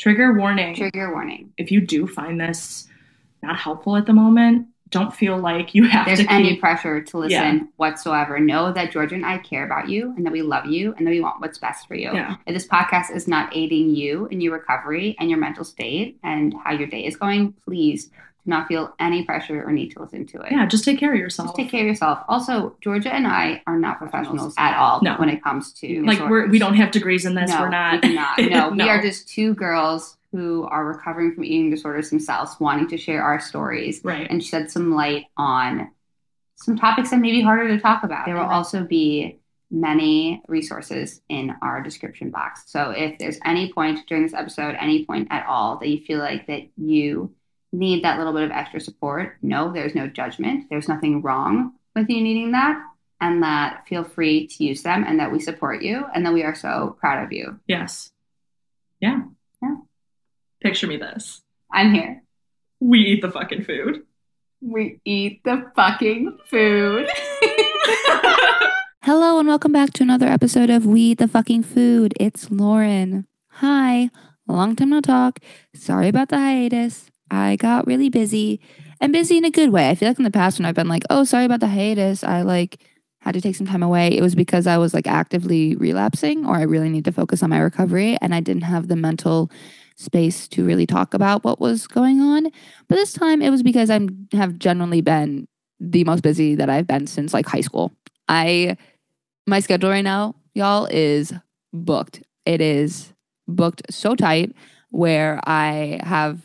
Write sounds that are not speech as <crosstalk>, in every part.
Trigger warning. Trigger warning. if you do find this not helpful at the moment, don't feel like you have There's to There's any keep. pressure to listen Yeah. whatsoever. Know that Georgia and I care about you and that we love you and that we want what's best for you. Yeah. If this podcast is not aiding you in your recovery and your mental state and how your day is going, please not feel any pressure or need to listen to it. Yeah, just take care of yourself. Just take care of yourself. Also, Georgia and I are not professionals at all No. when it comes to like we're we don't have degrees in this. no, we're not. We not. No, No. <laughs> we are just two girls who are recovering from eating disorders themselves, wanting to share our stories right. and shed some light on some topics that may be harder to talk about. There will also be many resources in our description box. So if there's any point during this episode, any point at all that you feel like that you need that little bit of extra support, no, there's no judgment. There's nothing wrong with you needing that. And that feel free to use them and that we support you and that we are so proud of you. Yes. Yeah. Yeah. Picture me this. I'm here. We eat the fucking food. We eat the fucking food. <laughs> Hello and welcome back to another episode of We Eat the Fucking Food. It's Lauren. Hi. Long time no talk. Sorry about the hiatus. I got really busy and busy in a good way. I feel like in the past when I've been like, oh, sorry about the hiatus, I like had to take some time away. It was because I was like actively relapsing or I really need to focus on my recovery and I didn't have the mental space to really talk about what was going on. But this time it was because I have generally been the most busy that I've been since like high school. I my schedule right now, y'all, is booked. It is booked so tight where I have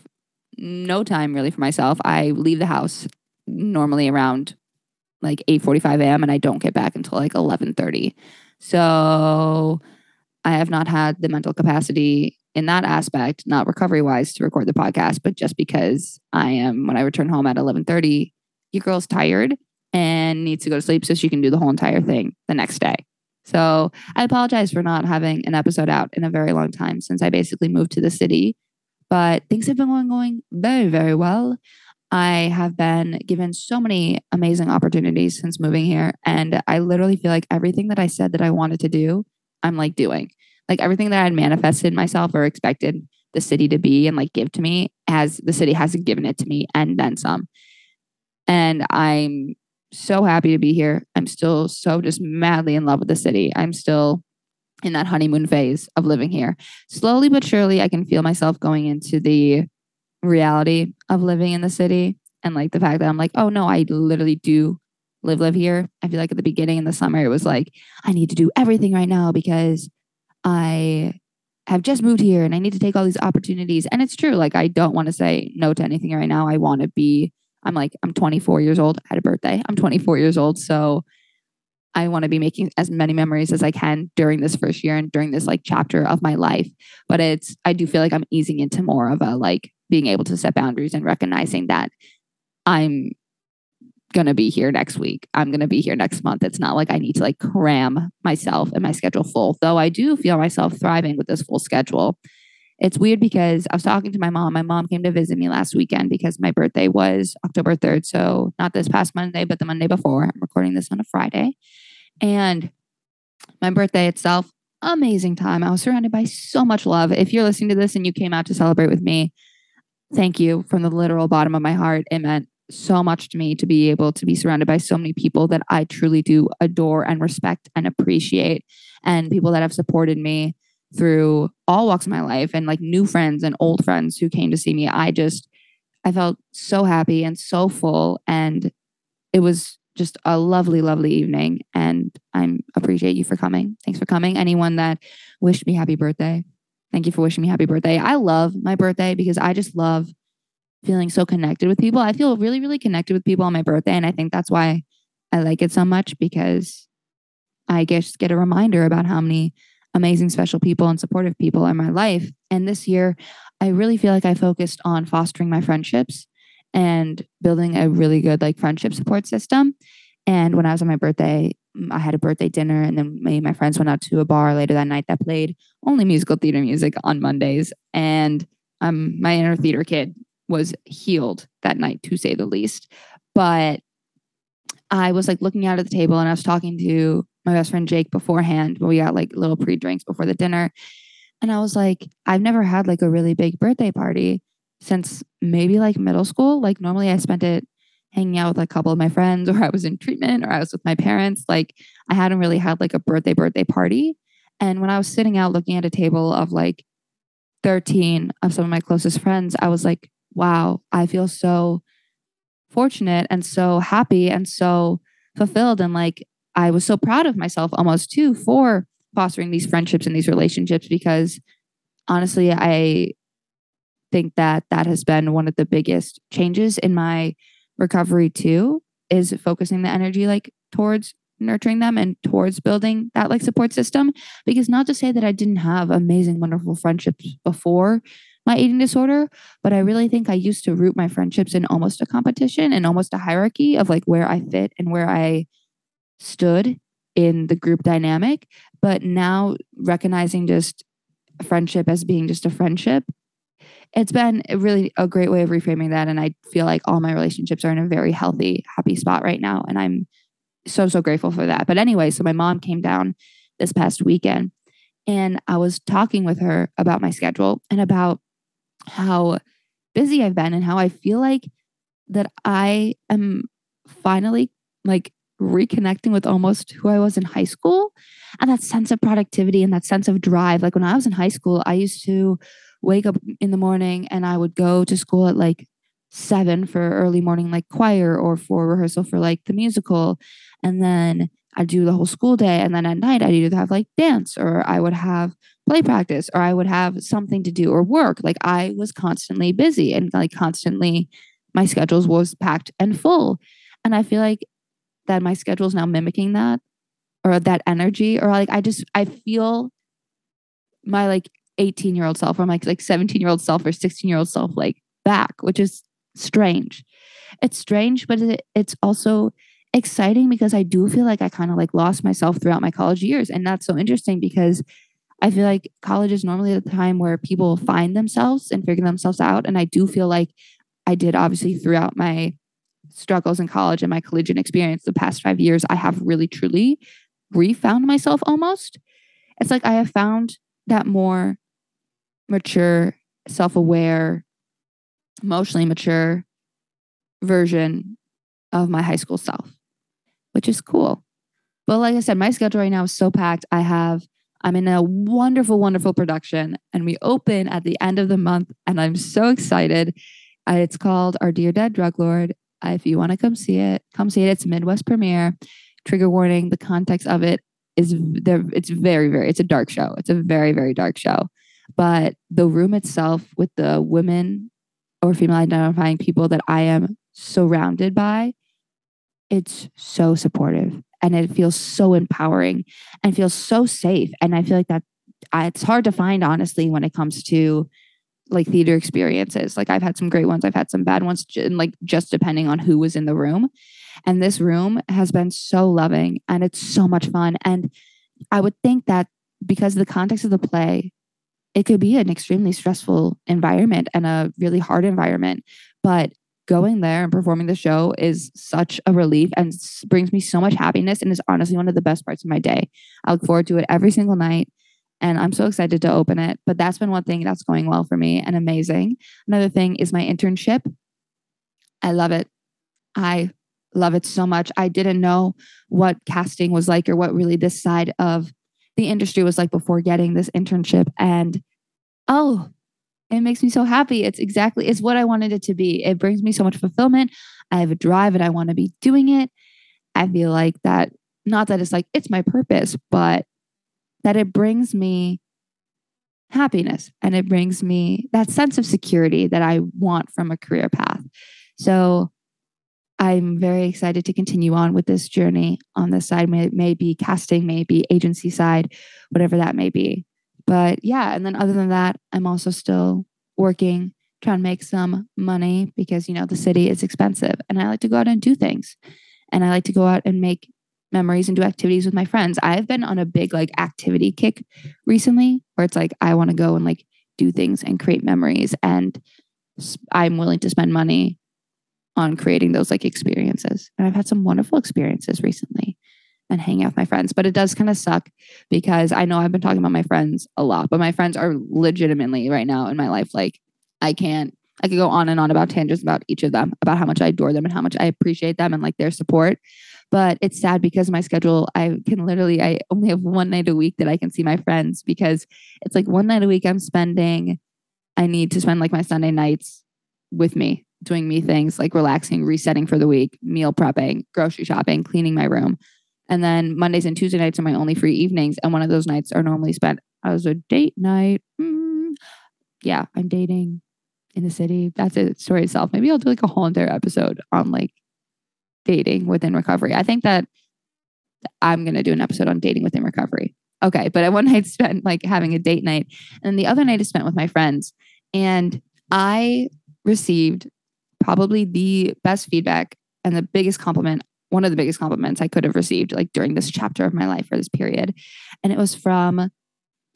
no time really for myself. I leave the house normally around like 8:45 a.m. and I don't get back until like 11:30. So I have not had the mental capacity in that aspect, not recovery wise to record the podcast, but just because I am when I return home at 11:30, your girl's tired and needs to go to sleep so she can do the whole entire thing the next day. So I apologize for not having an episode out in a very long time since I basically moved to the city. But things have been going going very, very well. I have been given so many amazing opportunities since moving here. And I literally feel like everything that I said that I wanted to do, I'm like doing. Like everything that I had manifested myself or expected the city to be and like give to me, as the city hasn't given it to me and then some. And I'm so happy to be here. I'm still so just madly in love with the city. I'm still in that honeymoon phase of living here. Slowly but surely, I can feel myself going into the reality of living in the city and like the fact that I'm like, oh no, I literally do live live here. I feel like at the beginning in the summer it was like I need to do everything right now because I have just moved here and I need to take all these opportunities. And it's true. Like I don't want to say no to anything right now. I want to be I'm like, I'm 24 years old. I had a birthday. I'm 24 years old. So I want to be making as many memories as I can during this first year and during this like chapter of my life. But it's, I do feel like I'm easing into more of a like being able to set boundaries and recognizing that I'm going to be here next week. I'm going to be here next month. It's not like I need to like cram myself and my schedule full, though I do feel myself thriving with this full schedule. It's weird because I was talking to my mom. My mom came to visit me last weekend because my birthday was October 3rd. So, not this past Monday, but the Monday before. I'm recording this on a Friday. And my birthday itself, amazing time. I was surrounded by so much love. If you're listening to this and you came out to celebrate with me, thank you from the literal bottom of my heart. It meant so much to me to be able to be surrounded by so many people that I truly do adore and respect and appreciate, and people that have supported me through all walks of my life and like new friends and old friends who came to see me. I just, I felt so happy and so full. And it was just a lovely, lovely evening. And I appreciate you for coming. Thanks for coming. Anyone that wished me happy birthday, thank you for wishing me happy birthday. I love my birthday because I just love feeling so connected with people. I feel really, really connected with people on my birthday. And I think that's why I like it so much because I just get a reminder about how many amazing, special people and supportive people in my life. And this year, I really feel like I focused on fostering my friendships and building a really good like friendship support system. And when I was on my birthday, I had a birthday dinner, and then me and my friends went out to a bar later that night that played only musical theater music on Mondays. And um, my inner theater kid was healed that night, to say the least. But I was like looking out at the table, and I was talking to my best friend Jake beforehand. We got like little pre drinks before the dinner. And I was like, I've never had like a really big birthday party since maybe like middle school. Like normally I spent it hanging out with a couple of my friends <laughs> or I was in treatment or I was with my parents. Like I hadn't really had like a birthday birthday party. And when I was sitting out looking at a table of like 13 of some of my closest friends, I was like, wow, I feel so fortunate and so happy and so fulfilled. And like, I was so proud of myself almost too for fostering these friendships and these relationships because honestly, I think that that has been one of the biggest changes in my recovery too is focusing the energy like towards nurturing them and towards building that like support system. Because not to say that I didn't have amazing wonderful friendships before my eating disorder but I really think I used to root my friendships in almost a competition and almost a hierarchy of like where I fit and where I stood in the group dynamic. But now recognizing just friendship as being just a friendship it's been really a great way of reframing that and I feel like all my relationships are in a very healthy happy spot right now and I'm so, so grateful for that. But anyway, so my mom came down this past weekend and I was talking with her about my schedule and about how busy I've been and how I feel like that I am finally like reconnecting with almost who I was in high school and that sense of productivity and that sense of drive. Like when I was in high school, I used to wake up in the morning and I would go to school at like seven for early morning like choir or for rehearsal for like the musical and then I'd do the whole school day. And then at night, I'd either have like dance or I would have play practice or I would have something to do or work. Like I was constantly busy and like constantly my schedules was packed and full. And I feel like that my schedule is now mimicking that or that energy or like I just I feel my like 18 year old self or my like 17 year old self or 16 year old self like back, which is strange. It's strange, but it, it's also exciting because I do feel like I kind of like lost myself throughout my college years. And that's so interesting because I feel like college is normally the time where people find themselves and figure themselves out. And I do feel like I did obviously throughout my struggles in college and my collegiate experience the past five years, I have really truly refound myself almost. It's like I have found that more mature, self aware, emotionally mature version of my high school self which is cool. But like I said, my schedule right now is so packed. I have, I'm in a wonderful, wonderful production and we open at the end of the month and I'm so excited. Uh, it's called Our Dear Dead Drug Lord. Uh, if you want to come see it, come see it. It's Midwest premiere. Trigger warning, the context of it is there. It's very, very, it's a dark show. It's a very, very dark show. But the room itself with the women or female identifying people that I am surrounded by it's so supportive and it feels so empowering and feels so safe. And I feel like that it's hard to find, honestly, when it comes to like theater experiences. Like I've had some great ones, I've had some bad ones, and like just depending on who was in the room. And this room has been so loving and it's so much fun. And I would think that because the context of the play, it could be an extremely stressful environment and a really hard environment. But going there and performing the show is such a relief and brings me so much happiness and is honestly one of the best parts of my day. I look forward to it every single night and I'm so excited to open it. But that's been one thing that's going well for me and amazing. Another thing is my internship. I love it. I love it so much. I didn't know what casting was like or what really this side of the industry was like before getting this internship. And oh, it makes me so happy. It's exactly it's what I wanted it to be. It brings me so much fulfillment. I have a drive and I want to be doing it. I feel like that not that it's like it's my purpose, but that it brings me happiness and it brings me that sense of security that I want from a career path. So I'm very excited to continue on with this journey on this side. May, may be casting, maybe agency side, whatever that may be. But yeah, and then other than that, I'm also still working, trying to make some money because, you know, the city is expensive and I like to go out and do things. And I like to go out and make memories and do activities with my friends. I've been on a big like activity kick recently where it's like I want to go and like do things and create memories and I'm willing to spend money on creating those like experiences. And I've had some wonderful experiences recently. and hang out with my friends. But it does kind of suck because I know I've been talking about my friends a lot, but my friends are legitimately right now in my life like I can't I could go on and on about tangents about each of them, about how much I adore them and how much I appreciate them and like their support. But it's sad because my schedule, I can literally, I only have one night a week that I can see my friends because it's like one night a week I'm spending, I need to spend like my Sunday nights with me, doing me things like relaxing, resetting for the week, meal prepping, grocery shopping, cleaning my room. And then Mondays and Tuesday nights are my only free evenings. And one of those nights are normally spent as a date night. Mm, yeah, I'm dating in the city. That's a story itself. Maybe I'll do like a whole entire episode on like dating within recovery. I think that I'm going to do an episode on dating within recovery. Okay. But one <laughs> night spent like having a date night. And the other night is spent with my friends. And I received probably the best feedback and the biggest compliment one of the biggest compliments I could have received like during this chapter of my life or this period. And it was from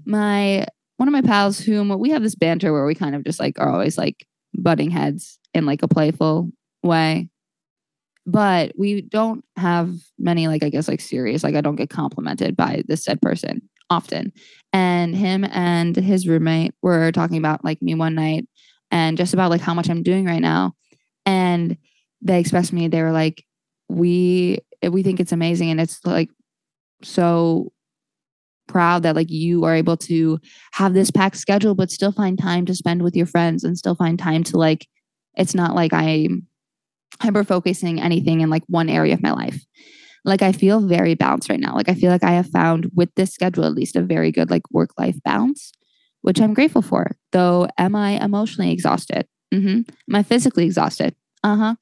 my one of my pals whom we have this banter where we kind of just like are always like butting heads in like a playful way. But we don't have many like I guess like serious like I don't get complimented by this said person often. And him and his roommate were talking about like me one night and just about like how much I'm doing right now. And they expressed me, they were like, we we think it's amazing. And it's like so proud that like you are able to have this packed schedule but still find time to spend with your friends and still find time to like it's not like i'm hyper focusing anything in like one area of my life. Like i feel very balanced right now. Like i feel like i have found with this schedule at least a very good like work life balance which i'm grateful for though am i emotionally exhausted mm-hmm. am i physically exhausted uh-huh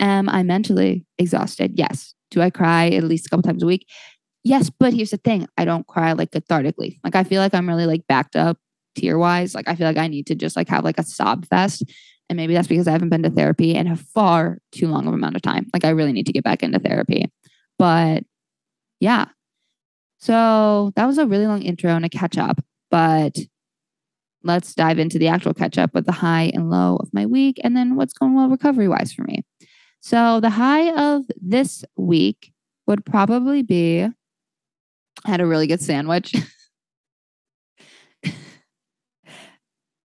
am i mentally exhausted yes do i cry at least a couple times a week Yes, but here's the thing. I don't cry like cathartically. Like I feel like I'm really like backed up tear wise. Like I feel like I need to just like have like a sob fest. And maybe that's because I haven't been to therapy in a far too long of amount of time. Like I really need to get back into therapy. But yeah. So that was a really long intro and a catch up. But let's dive into the actual catch up with the high and low of my week and then what's going well recovery wise for me. So the high of this week would probably be I had a really good sandwich. <laughs>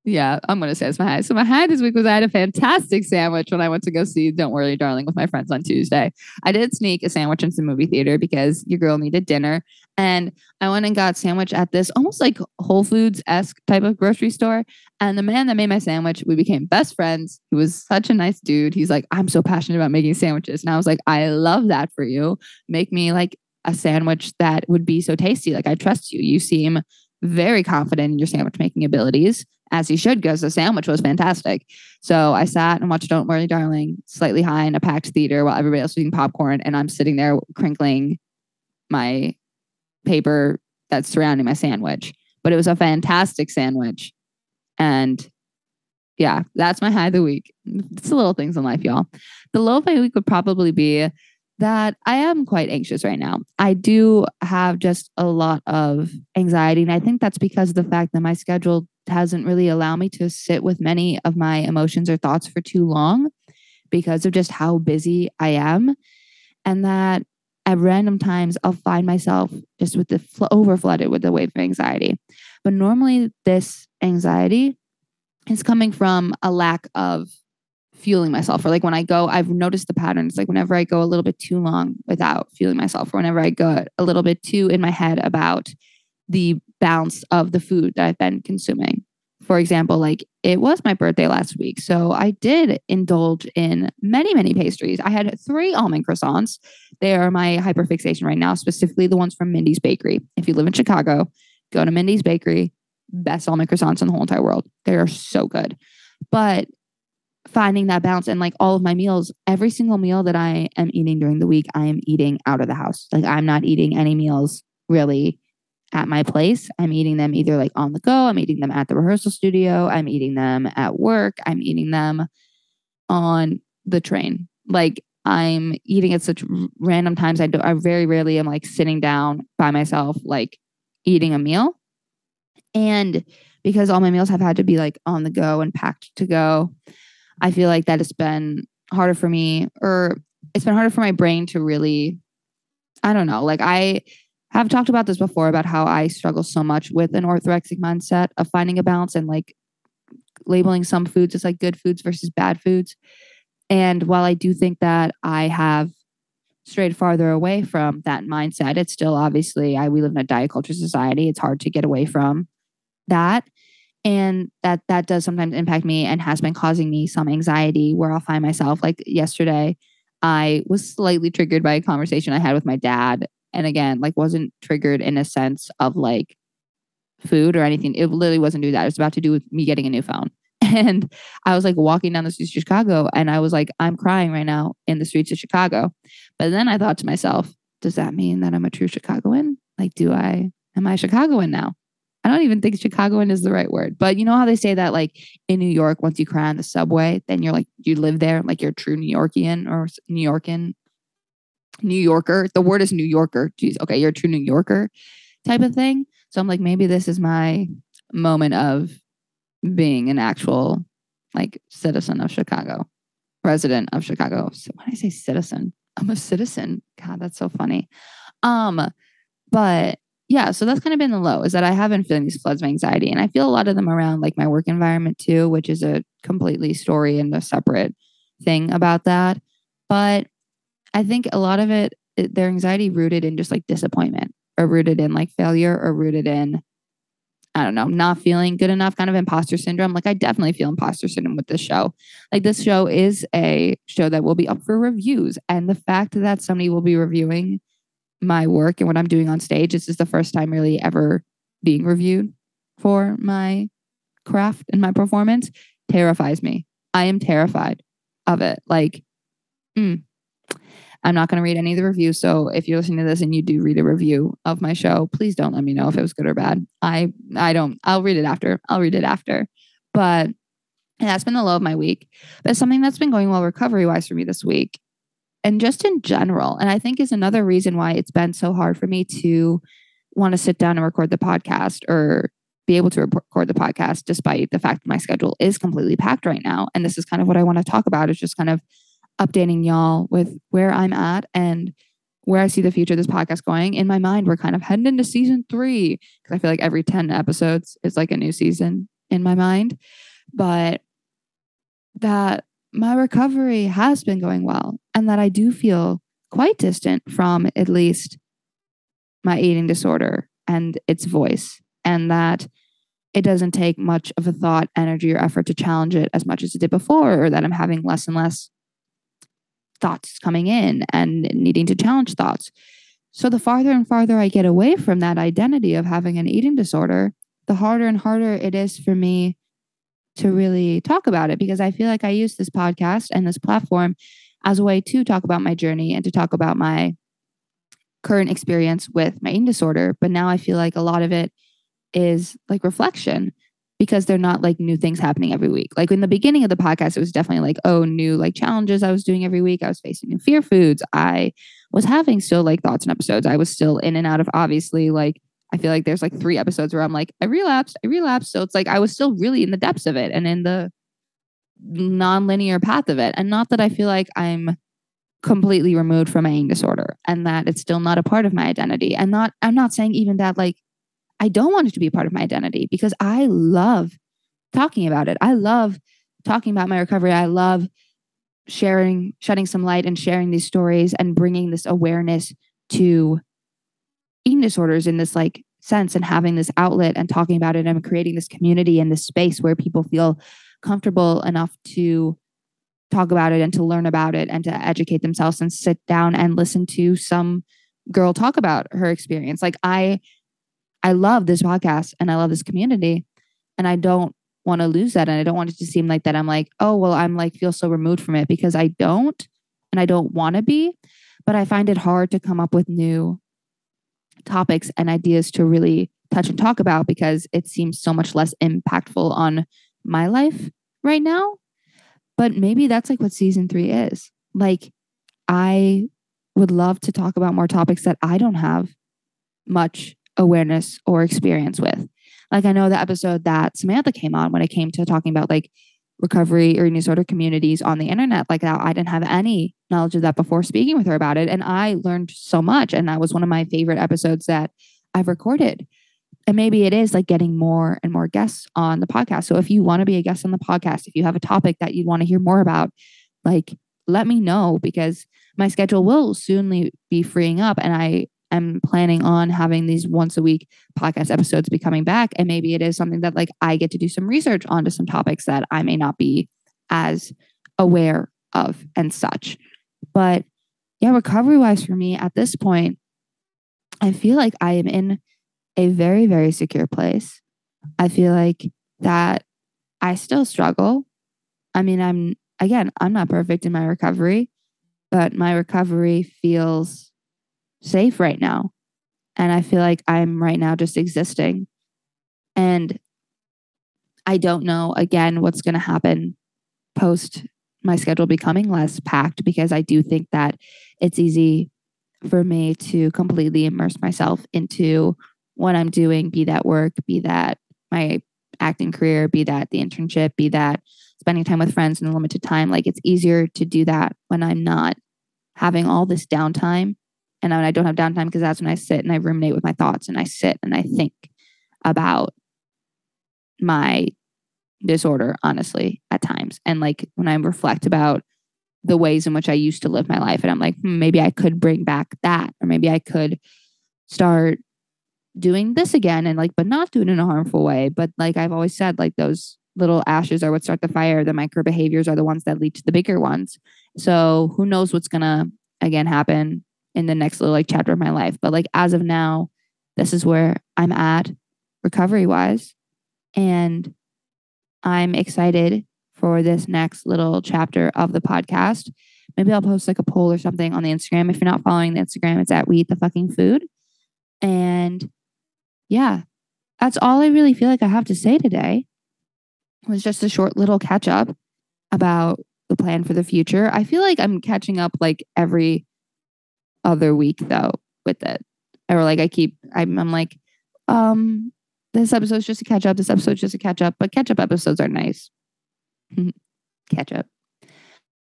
yeah, I'm gonna say it's my high. So my high this week was I had a fantastic sandwich when I went to go see Don't Worry, Darling with my friends on Tuesday. I did sneak a sandwich into the movie theater because your girl needed dinner, and I went and got sandwich at this almost like Whole Foods esque type of grocery store. And the man that made my sandwich, we became best friends. He was such a nice dude. He's like, I'm so passionate about making sandwiches, and I was like, I love that for you. Make me like a sandwich that would be so tasty. Like I trust you. You seem very confident in your sandwich making abilities, as he should, because the sandwich was fantastic. So I sat and watched Don't Worry, Darling, slightly high in a packed theater while everybody else was eating popcorn, and I'm sitting there crinkling my paper that's surrounding my sandwich. But it was a fantastic sandwich. And yeah, that's my high of the week. It's the little things in life, y'all. The low of my week would probably be that I am quite anxious right now. I do have just a lot of anxiety. And I think that's because of the fact that my schedule hasn't really allowed me to sit with many of my emotions or thoughts for too long because of just how busy I am. And that at random times, I'll find myself just with the fl- over flooded with the wave of anxiety. But normally, this anxiety is coming from a lack of fueling myself or like when i go i've noticed the pattern it's like whenever i go a little bit too long without fueling myself or whenever i go a little bit too in my head about the balance of the food that i've been consuming. For example like it was my birthday last week so i did indulge in many many pastries. I had three almond croissants. They are my hyperfixation right now specifically the ones from mindy's bakery. If you live in chicago go to mindy's bakery best almond croissants in the whole entire world. They are so good. But finding that balance and like all of my meals, every single meal that I am eating during the week, I am eating out of the house. Like I'm not eating any meals really at my place. I'm eating them either like on the go, I'm eating them at the rehearsal studio, I'm eating them at work, I'm eating them on the train. Like I'm eating at such random times. I do I very rarely am like sitting down by myself, like eating a meal. And because all my meals have had to be like on the go and packed to go, I feel like that has been harder for me, or it's been harder for my brain to really I don't know. Like I have talked about this before about how I struggle so much with an orthorexic mindset of finding a balance and like labeling some foods as like good foods versus bad foods. And while I do think that I have strayed farther away from that mindset, it's still obviously I we live in a diet culture society. It's hard to get away from that. And that that does sometimes impact me and has been causing me some anxiety where I'll find myself like yesterday, I was slightly triggered by a conversation I had with my dad. And again, like wasn't triggered in a sense of like food or anything. It literally wasn't do that. It was about to do with me getting a new phone. <laughs> And I was like walking down the streets of Chicago and I was like, I'm crying right now in the streets of Chicago. But then I thought to myself, does that mean that I'm a true Chicagoan? Like, do I, am I Chicagoan now? I don't even think Chicagoan is the right word, but you know how they say that like in New York, once you cry on the subway, then you're like, you live there, like you're a true New Yorkian or New Yorkan, New Yorker. The word is New Yorker. Jeez, okay, you're a true New Yorker type of thing. So I'm like, maybe this is my moment of being an actual like citizen of Chicago, resident of Chicago. So when I say citizen, I'm a citizen. God, that's so funny. Um, but yeah, so that's kind of been the low is that I have been feeling these floods of anxiety. And I feel a lot of them around like my work environment too, which is a completely story and a separate thing about that. But I think a lot of it, their anxiety rooted in just like disappointment or rooted in like failure or rooted in I don't know, not feeling good enough, kind of imposter syndrome. Like I definitely feel imposter syndrome with this show. Like this show is a show that will be up for reviews. And the fact that somebody will be reviewing my work and what I'm doing on stage, this is the first time really ever being reviewed for my craft and my performance, terrifies me. I am terrified of it. Like, mm, I'm not going to read any of the reviews. So if you're listening to this and you do read a review of my show, please don't let me know if it was good or bad. I I don't. I'll read it after. I'll read it after. But that's been the low of my week. But something that's been going well recovery wise for me this week, and just in general, and I think is another reason why it's been so hard for me to want to sit down and record the podcast or be able to record the podcast despite the fact that my schedule is completely packed right now. And this is kind of what I want to talk about is just kind of updating y'all with where I'm at and where I see the future of this podcast going. In my mind, we're kind of heading into season three because I feel like every 10 episodes is like a new season in my mind. But that my recovery has been going well and that I do feel quite distant from at least my eating disorder and its voice, and that it doesn't take much of a thought, energy, or effort to challenge it as much as it did before, or that I'm having less and less thoughts coming in and needing to challenge thoughts. So the farther and farther I get away from that identity of having an eating disorder, the harder and harder it is for me to really talk about it because I feel like I use this podcast and this platform as a way to talk about my journey and to talk about my current experience with my eating disorder. But now I feel like a lot of it is like reflection because they're not like new things happening every week. Like in the beginning of the podcast, it was definitely like, oh, new like challenges I was doing every week. I was facing new fear foods. I was having still like thoughts and episodes. I was still in and out of obviously like I feel like there's like three episodes where I'm like, I relapsed, I relapsed. So it's like I was still really in the depths of it and in the non-linear path of it. And not that I feel like I'm completely removed from my eating disorder and that it's still not a part of my identity. And not I'm not saying even that like I don't want it to be part of my identity because I love talking about it. I love talking about my recovery. I love sharing, shedding some light and sharing these stories and bringing this awareness to eating disorders in this like sense and having this outlet and talking about it and creating this community and this space where people feel comfortable enough to talk about it and to learn about it and to educate themselves and sit down and listen to some girl talk about her experience. Like I I love this podcast and I love this community and I don't want to lose that and I don't want it to seem like that I'm like, oh, well, I'm like feel so removed from it because I don't and I don't want to be, but I find it hard to come up with new topics and ideas to really touch and talk about because it seems so much less impactful on my life right now. But maybe that's like what season 3 is. Like I would love to talk about more topics that I don't have much awareness or experience with. Like I know the episode that Samantha came on when it came to talking about like recovery or disorder communities on the internet, like that I didn't have any knowledge of that before speaking with her about it. And I learned so much. And that was one of my favorite episodes that I've recorded. And maybe it is like getting more and more guests on the podcast. So if you want to be a guest on the podcast, if you have a topic that you'd want to hear more about, like let me know because my schedule will soon be freeing up. And I am planning on having these once a week podcast episodes be coming back. And maybe it is something that like I get to do some research onto some topics that I may not be as aware of and such. But yeah, recovery wise for me at this point, I feel like I am in a very, very secure place. I feel like that I still struggle. I mean, I'm, again, I'm not perfect in my recovery, but my recovery feels safe right now. And I feel like I'm right now just existing. And I don't know, again, what's going to happen post my schedule becoming less packed because I do think that it's easy for me to completely immerse myself into what I'm doing, be that work, be that my acting career, be that the internship, be that spending time with friends in a limited time. Like it's easier to do that when I'm not having all this downtime. And when I don't have downtime, because that's when I sit and I ruminate with my thoughts and I sit and I think about my disorder, honestly, at times. And like when I reflect about the ways in which I used to live my life, and I'm like, hmm, maybe I could bring back that, or maybe I could start doing this again and like, but not do it in a harmful way. But like I've always said, like those little ashes are what start the fire. The micro behaviors are the ones that lead to the bigger ones. So who knows what's gonna again happen in the next little like chapter of my life. But like as of now, this is where I'm at recovery wise. And I'm excited for this next little chapter of the podcast. Maybe I'll post like a poll or something on the Instagram. If you're not following the Instagram, it's at We Eat the Fucking Food. And yeah, that's all I really feel like I have to say today. It was just a short little catch up about the plan for the future. I feel like I'm catching up like every other week though with it. Or like I keep I'm, I'm like, um, this episode's just a catch up. This episode's just a catch up, but catch up episodes are nice. <laughs> catch up.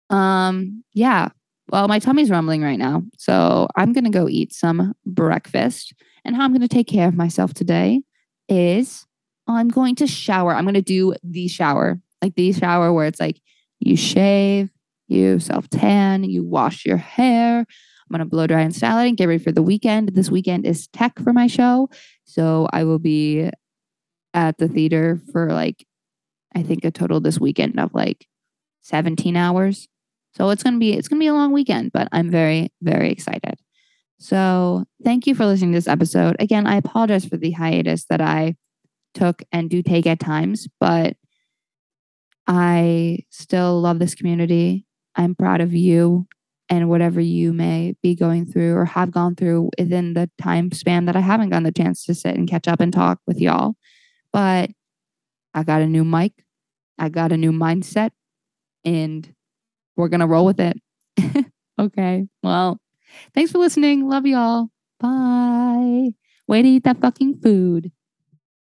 Um, yeah. Well, my tummy's rumbling right now. So I'm to go eat some breakfast. And how I'm to take care of myself today is I'm going to shower. I'm to do the shower, like the shower where it's like you shave, you self tan, you wash your hair. I'm going to blow dry and style it and get ready for the weekend. This weekend is tech for my show. So I will be at the theater for like, I think a total this weekend of like 17 hours. So it's going to be, it's going to be a long weekend, but I'm very, very excited. So thank you for listening to this episode. Again, I apologize for the hiatus that I took and do take at times, but I still love this community. I'm proud of you and whatever you may be going through or have gone through within the time span that I haven't gotten the chance to sit and catch up and talk with y'all. But I got a new mic, I got a new mindset, and we're going to roll with it. <laughs> okay. Well, thanks for listening. Love y'all. Bye. Way to eat that fucking food.